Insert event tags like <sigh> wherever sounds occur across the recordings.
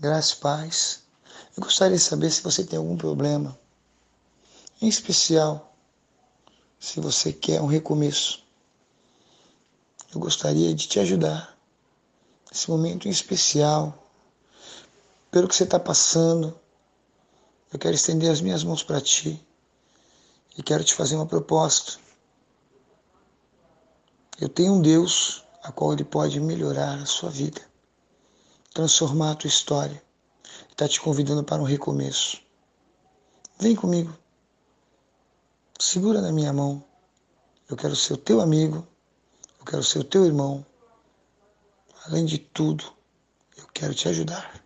Graças e paz. Eu gostaria de saber se você tem algum problema, em especial se você quer um recomeço. Eu gostaria de te ajudar nesse momento em especial, pelo que você está passando. Eu quero estender as minhas mãos para ti e quero te fazer uma proposta. Eu tenho um Deus a qual Ele pode melhorar a sua vida transformar a tua história. Está te convidando para um recomeço. Vem comigo. Segura na minha mão. Eu quero ser o teu amigo. Eu quero ser o teu irmão. Além de tudo, eu quero te ajudar.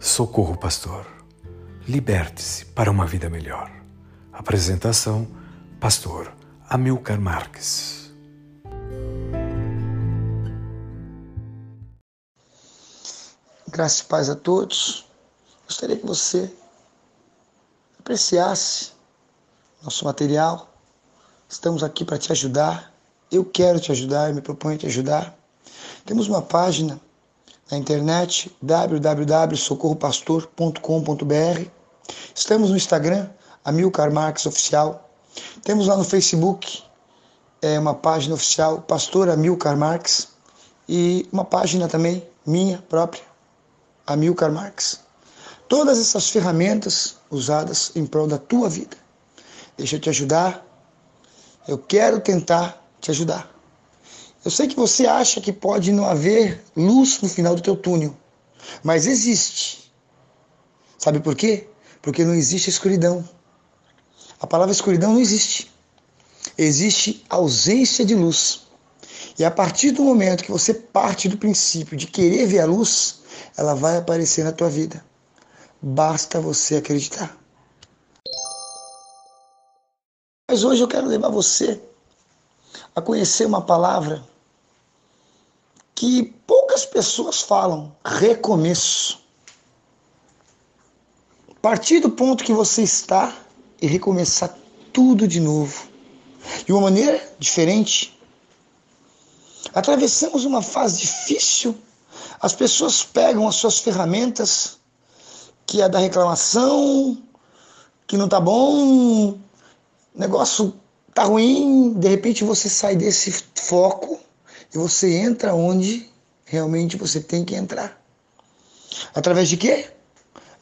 Socorro, pastor. Liberte-se para uma vida melhor. Apresentação: Pastor Amilcar Marques. Graças e paz a todos. Gostaria que você apreciasse nosso material. Estamos aqui para te ajudar. Eu quero te ajudar, eu me proponho te ajudar. Temos uma página na internet www.socorropastor.com.br. Estamos no Instagram, Amilcar Marques Oficial. Temos lá no Facebook é, uma página oficial, Pastor Amilcar Marques, e uma página também minha própria, Amilcar Marques. Todas essas ferramentas usadas em prol da tua vida. Deixa eu te ajudar. Eu quero tentar te ajudar. Eu sei que você acha que pode não haver luz no final do teu túnel, mas existe. Sabe por quê? Porque não existe escuridão. A palavra escuridão não existe. Existe ausência de luz. E a partir do momento que você parte do princípio de querer ver a luz, ela vai aparecer na tua vida. Basta você acreditar. Mas hoje eu quero levar você a conhecer uma palavra que poucas pessoas falam: recomeço. Partir do ponto que você está e recomeçar tudo de novo. De uma maneira diferente. Atravessamos uma fase difícil. As pessoas pegam as suas ferramentas, que é da reclamação, que não tá bom, negócio tá ruim, de repente você sai desse foco e você entra onde realmente você tem que entrar. Através de quê?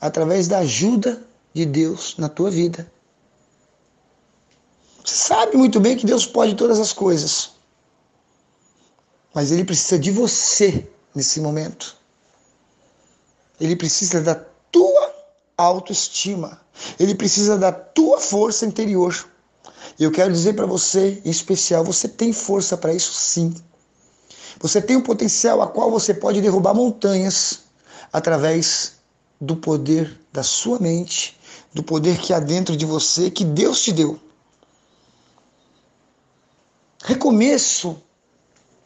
Através da ajuda de Deus na tua vida. Sabe muito bem que Deus pode todas as coisas. Mas Ele precisa de você nesse momento. Ele precisa da tua autoestima. Ele precisa da tua força interior. E eu quero dizer para você, em especial, você tem força para isso sim. Você tem um potencial a qual você pode derrubar montanhas através do poder da sua mente, do poder que há dentro de você, que Deus te deu recomeço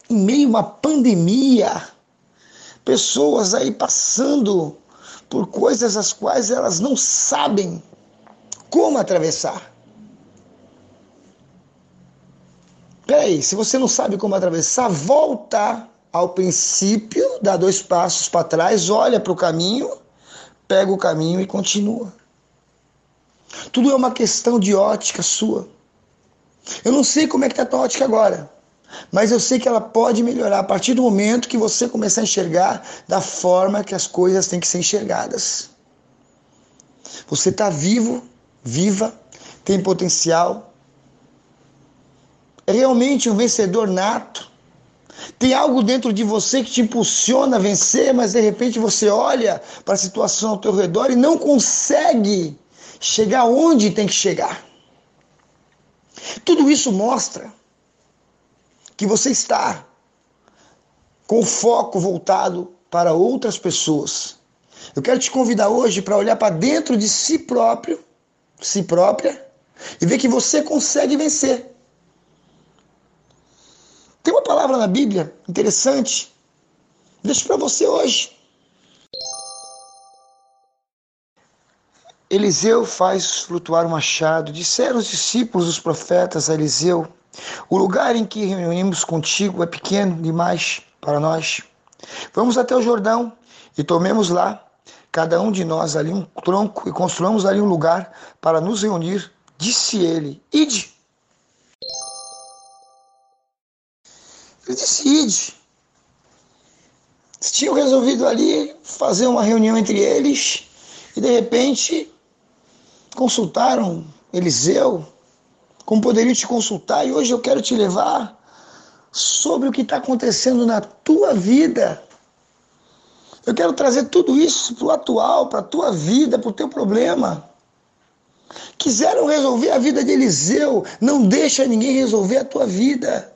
em meio a uma pandemia, pessoas aí passando por coisas as quais elas não sabem como atravessar. Peraí, se você não sabe como atravessar, volta ao princípio, dá dois passos para trás, olha para o caminho, pega o caminho e continua. Tudo é uma questão de ótica sua. Eu não sei como é que está a tua ótica agora, mas eu sei que ela pode melhorar a partir do momento que você começar a enxergar da forma que as coisas têm que ser enxergadas. Você está vivo, viva, tem potencial, é realmente um vencedor nato. Tem algo dentro de você que te impulsiona a vencer, mas de repente você olha para a situação ao teu redor e não consegue chegar onde tem que chegar. Tudo isso mostra que você está com o foco voltado para outras pessoas. Eu quero te convidar hoje para olhar para dentro de si próprio, si própria, e ver que você consegue vencer. Tem uma palavra na Bíblia interessante. Deixo para você hoje. Eliseu faz flutuar o machado. Disseram os discípulos, os profetas a Eliseu: O lugar em que reunimos contigo é pequeno demais para nós. Vamos até o Jordão e tomemos lá, cada um de nós ali, um tronco e construamos ali um lugar para nos reunir. Disse ele: Ide. Ele disse: Ide. Tinham resolvido ali fazer uma reunião entre eles e de repente consultaram Eliseu, como poderiam te consultar, e hoje eu quero te levar sobre o que está acontecendo na tua vida. Eu quero trazer tudo isso para o atual, para a tua vida, para o teu problema. Quiseram resolver a vida de Eliseu, não deixa ninguém resolver a tua vida.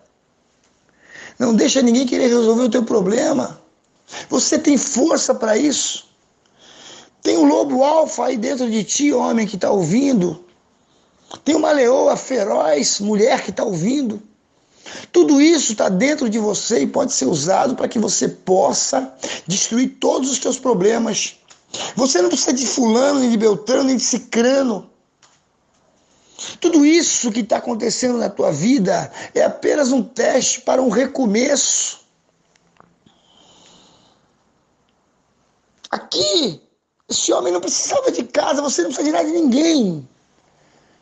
Não deixa ninguém querer resolver o teu problema. Você tem força para isso. Tem um lobo alfa aí dentro de ti, homem que está ouvindo. Tem uma leoa feroz, mulher que está ouvindo. Tudo isso está dentro de você e pode ser usado para que você possa destruir todos os teus problemas. Você não precisa de fulano, nem de beltrano, nem de cicrano. Tudo isso que está acontecendo na tua vida é apenas um teste para um recomeço. Aqui, esse homem não precisava de casa, você não precisa de nada de ninguém.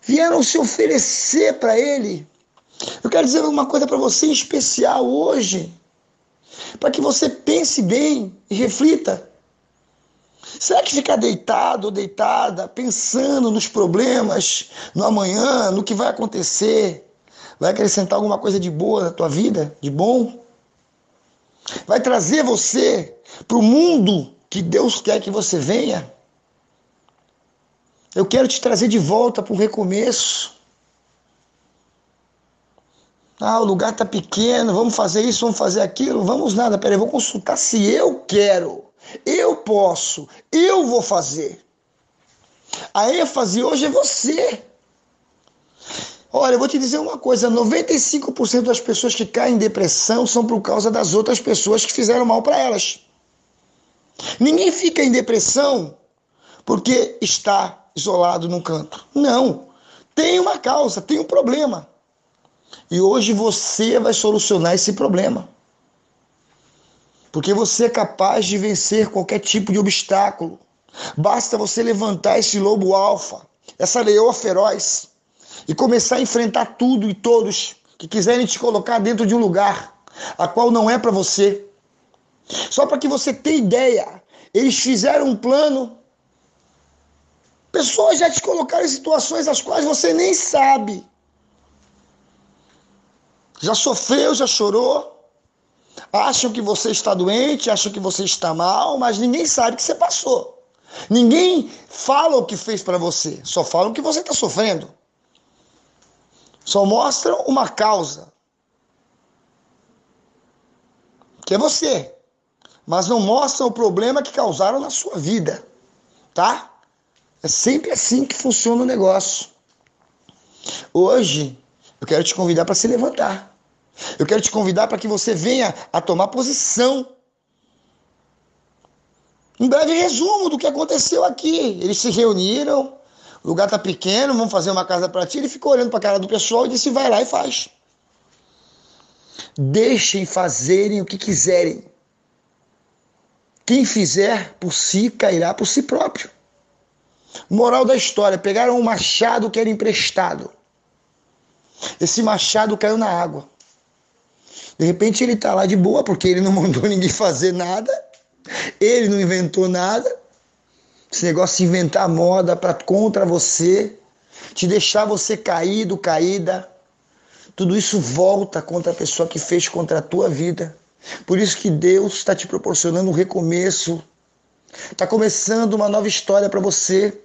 Vieram se oferecer para ele. Eu quero dizer uma coisa para você em especial hoje, para que você pense bem e reflita. Será que ficar deitado ou deitada, pensando nos problemas, no amanhã, no que vai acontecer, vai acrescentar alguma coisa de boa na tua vida, de bom? Vai trazer você para o mundo que Deus quer que você venha? Eu quero te trazer de volta para o recomeço. Ah, o lugar está pequeno, vamos fazer isso, vamos fazer aquilo, vamos nada. Peraí, vou consultar se eu quero, eu posso, eu vou fazer. A ênfase hoje é você. Olha, eu vou te dizer uma coisa: 95% das pessoas que caem em depressão são por causa das outras pessoas que fizeram mal para elas. Ninguém fica em depressão porque está isolado num canto. Não. Tem uma causa, tem um problema. E hoje você vai solucionar esse problema. Porque você é capaz de vencer qualquer tipo de obstáculo. Basta você levantar esse lobo alfa, essa leoa feroz, e começar a enfrentar tudo e todos que quiserem te colocar dentro de um lugar a qual não é para você. Só para que você tenha ideia, eles fizeram um plano. Pessoas já te colocaram em situações as quais você nem sabe. Já sofreu, já chorou. Acham que você está doente, acham que você está mal, mas ninguém sabe que você passou. Ninguém fala o que fez para você, só falam que você está sofrendo. Só mostram uma causa, que é você, mas não mostram o problema que causaram na sua vida, tá? É sempre assim que funciona o negócio. Hoje, eu quero te convidar para se levantar. Eu quero te convidar para que você venha a tomar posição. Um breve resumo do que aconteceu aqui. Eles se reuniram, o lugar está pequeno, vamos fazer uma casa para ti. Ele ficou olhando para a cara do pessoal e disse: vai lá e faz. Deixem fazerem o que quiserem. Quem fizer por si cairá por si próprio. Moral da história: pegaram um machado que era emprestado. Esse machado caiu na água. De repente ele está lá de boa, porque ele não <laughs> mandou ninguém fazer nada, ele não inventou nada. Esse negócio de inventar moda para contra você, te deixar você caído, caída, tudo isso volta contra a pessoa que fez contra a tua vida. Por isso que Deus está te proporcionando um recomeço. Está começando uma nova história para você.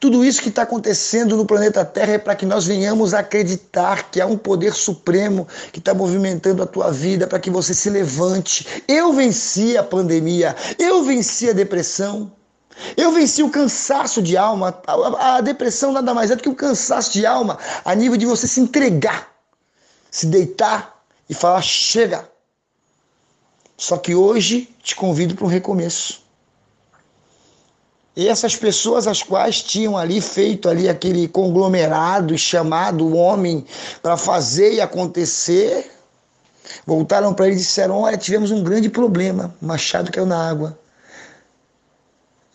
Tudo isso que está acontecendo no planeta Terra é para que nós venhamos a acreditar que há um poder supremo que está movimentando a tua vida para que você se levante. Eu venci a pandemia, eu venci a depressão, eu venci o cansaço de alma. A, a depressão nada mais é do que o um cansaço de alma a nível de você se entregar, se deitar e falar: chega. Só que hoje te convido para um recomeço. E essas pessoas as quais tinham ali feito ali aquele conglomerado chamado homem para fazer e acontecer, voltaram para ele e disseram: Olha, tivemos um grande problema, machado caiu na água.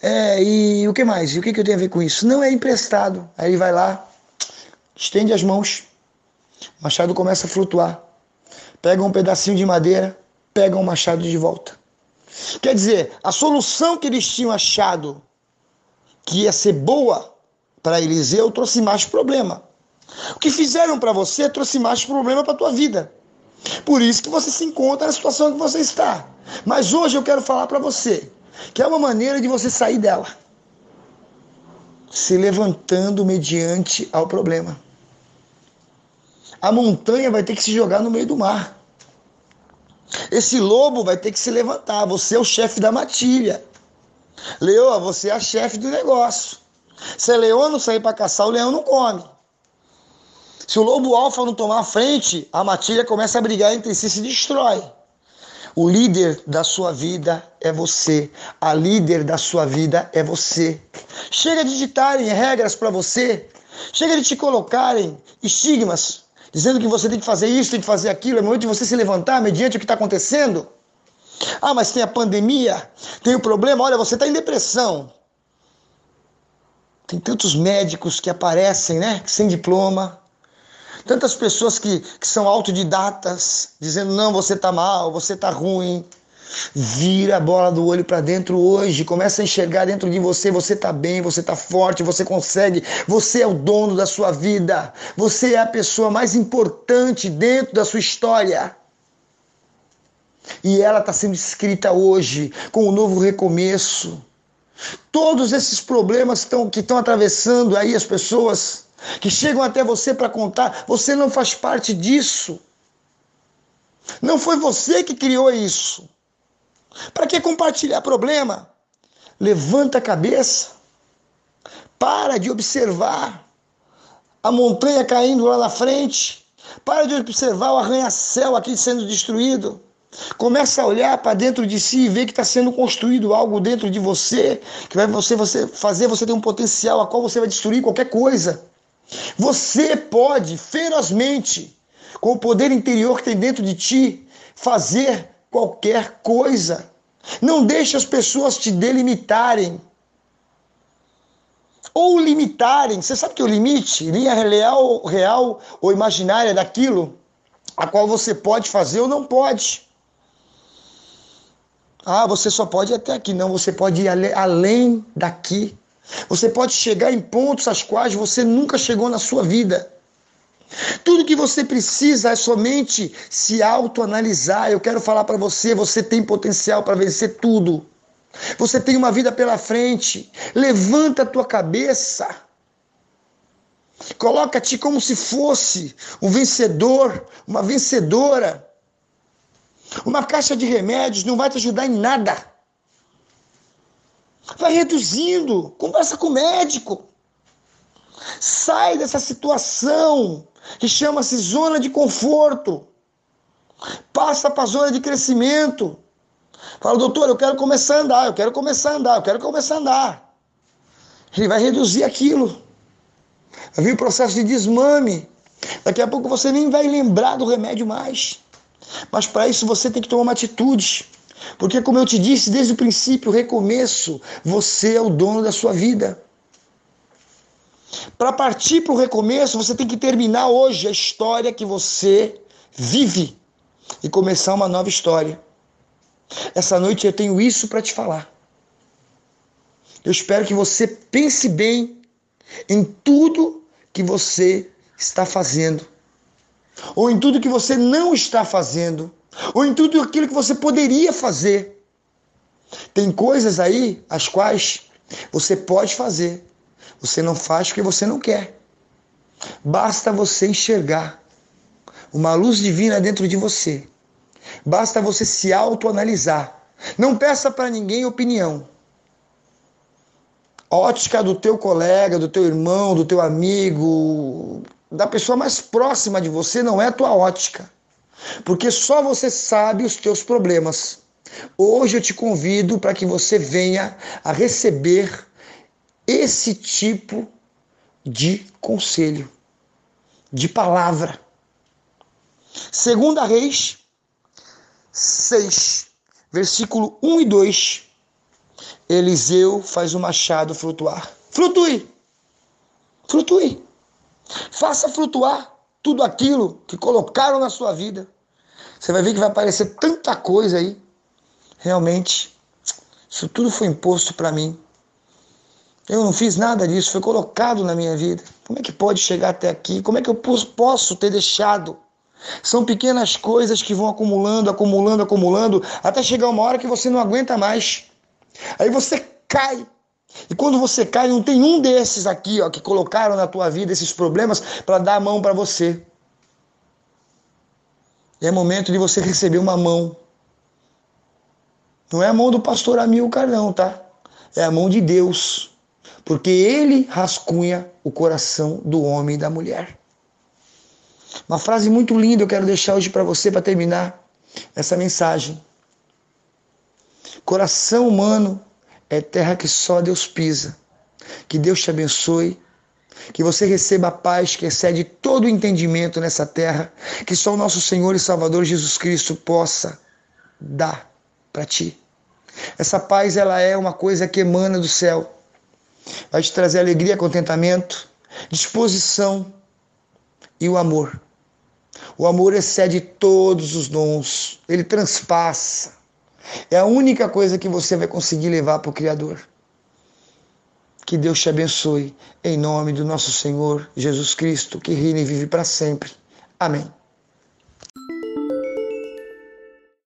É, e o que mais? E o que, que eu tenho a ver com isso? Não é emprestado. Aí ele vai lá, estende as mãos, o machado começa a flutuar. Pega um pedacinho de madeira, pega o machado de volta. Quer dizer, a solução que eles tinham achado que ia ser boa para Eliseu trouxe mais problema. O que fizeram para você trouxe mais problema para a tua vida. Por isso que você se encontra na situação que você está. Mas hoje eu quero falar para você que é uma maneira de você sair dela. Se levantando mediante ao problema. A montanha vai ter que se jogar no meio do mar. Esse lobo vai ter que se levantar. Você é o chefe da matilha. Leoa, você é a chefe do negócio. Se a leoa não sair para caçar, o leão não come. Se o lobo alfa não tomar a frente, a matilha começa a brigar entre si e se destrói. O líder da sua vida é você. A líder da sua vida é você. Chega de ditarem regras para você. Chega de te colocarem estigmas, dizendo que você tem que fazer isso, tem que fazer aquilo. É momento de você se levantar mediante o que está acontecendo. Ah, mas tem a pandemia, tem o problema. Olha, você está em depressão. Tem tantos médicos que aparecem, né? Sem diploma, Tantas pessoas que, que são autodidatas, dizendo: não, você está mal, você está ruim. Vira a bola do olho para dentro hoje, começa a enxergar dentro de você, você está bem, você está forte, você consegue, você é o dono da sua vida, você é a pessoa mais importante dentro da sua história. E ela está sendo escrita hoje com um novo recomeço. Todos esses problemas tão, que estão atravessando aí as pessoas, que chegam até você para contar, você não faz parte disso. Não foi você que criou isso. Para que compartilhar problema? Levanta a cabeça. Para de observar a montanha caindo lá na frente. Para de observar o arranha-céu aqui sendo destruído. Começa a olhar para dentro de si e ver que está sendo construído algo dentro de você que vai você, você fazer você ter um potencial a qual você vai destruir qualquer coisa. Você pode ferozmente, com o poder interior que tem dentro de ti, fazer qualquer coisa. Não deixe as pessoas te delimitarem. Ou limitarem. Você sabe que o limite, linha real, real ou imaginária daquilo a qual você pode fazer ou não pode. Ah, você só pode ir até aqui. Não, você pode ir além daqui. Você pode chegar em pontos aos quais você nunca chegou na sua vida. Tudo que você precisa é somente se autoanalisar. Eu quero falar para você, você tem potencial para vencer tudo. Você tem uma vida pela frente. Levanta a tua cabeça. Coloca-te como se fosse um vencedor, uma vencedora. Uma caixa de remédios não vai te ajudar em nada. Vai reduzindo. Conversa com o médico. Sai dessa situação que chama-se zona de conforto. Passa para a zona de crescimento. Fala, doutor, eu quero começar a andar, eu quero começar a andar, eu quero começar a andar. Ele vai reduzir aquilo. Vai vir o processo de desmame. Daqui a pouco você nem vai lembrar do remédio mais. Mas para isso você tem que tomar uma atitude. Porque, como eu te disse desde o princípio, recomeço, você é o dono da sua vida. Para partir para o recomeço, você tem que terminar hoje a história que você vive e começar uma nova história. Essa noite eu tenho isso para te falar. Eu espero que você pense bem em tudo que você está fazendo, ou em tudo que você não está fazendo ou em tudo aquilo que você poderia fazer. Tem coisas aí as quais você pode fazer, você não faz porque você não quer. Basta você enxergar uma luz divina dentro de você. Basta você se autoanalisar. Não peça para ninguém opinião. ótica do teu colega, do teu irmão, do teu amigo, da pessoa mais próxima de você não é a tua ótica porque só você sabe os teus problemas. Hoje eu te convido para que você venha a receber esse tipo de conselho, de palavra. Segunda Reis 6, versículo 1 e 2. Eliseu faz o machado flutuar. Flutue! Flutue! Faça flutuar tudo aquilo que colocaram na sua vida. Você vai ver que vai aparecer tanta coisa aí. Realmente, isso tudo foi imposto para mim. Eu não fiz nada disso, foi colocado na minha vida. Como é que pode chegar até aqui? Como é que eu posso ter deixado? São pequenas coisas que vão acumulando, acumulando, acumulando, até chegar uma hora que você não aguenta mais. Aí você cai. E quando você cai, não tem um desses aqui, ó, que colocaram na tua vida esses problemas para dar a mão para você. E é momento de você receber uma mão. Não é a mão do pastor Amilcar, não, tá? É a mão de Deus. Porque ele rascunha o coração do homem e da mulher. Uma frase muito linda eu quero deixar hoje para você para terminar essa mensagem. Coração humano é terra que só Deus pisa. Que Deus te abençoe. Que você receba a paz que excede todo o entendimento nessa terra. Que só o nosso Senhor e Salvador Jesus Cristo possa dar para ti. Essa paz ela é uma coisa que emana do céu. Vai te trazer alegria, contentamento, disposição e o amor. O amor excede todos os dons, ele transpassa. É a única coisa que você vai conseguir levar para o Criador. Que Deus te abençoe, em nome do nosso Senhor Jesus Cristo, que reina e vive para sempre. Amém.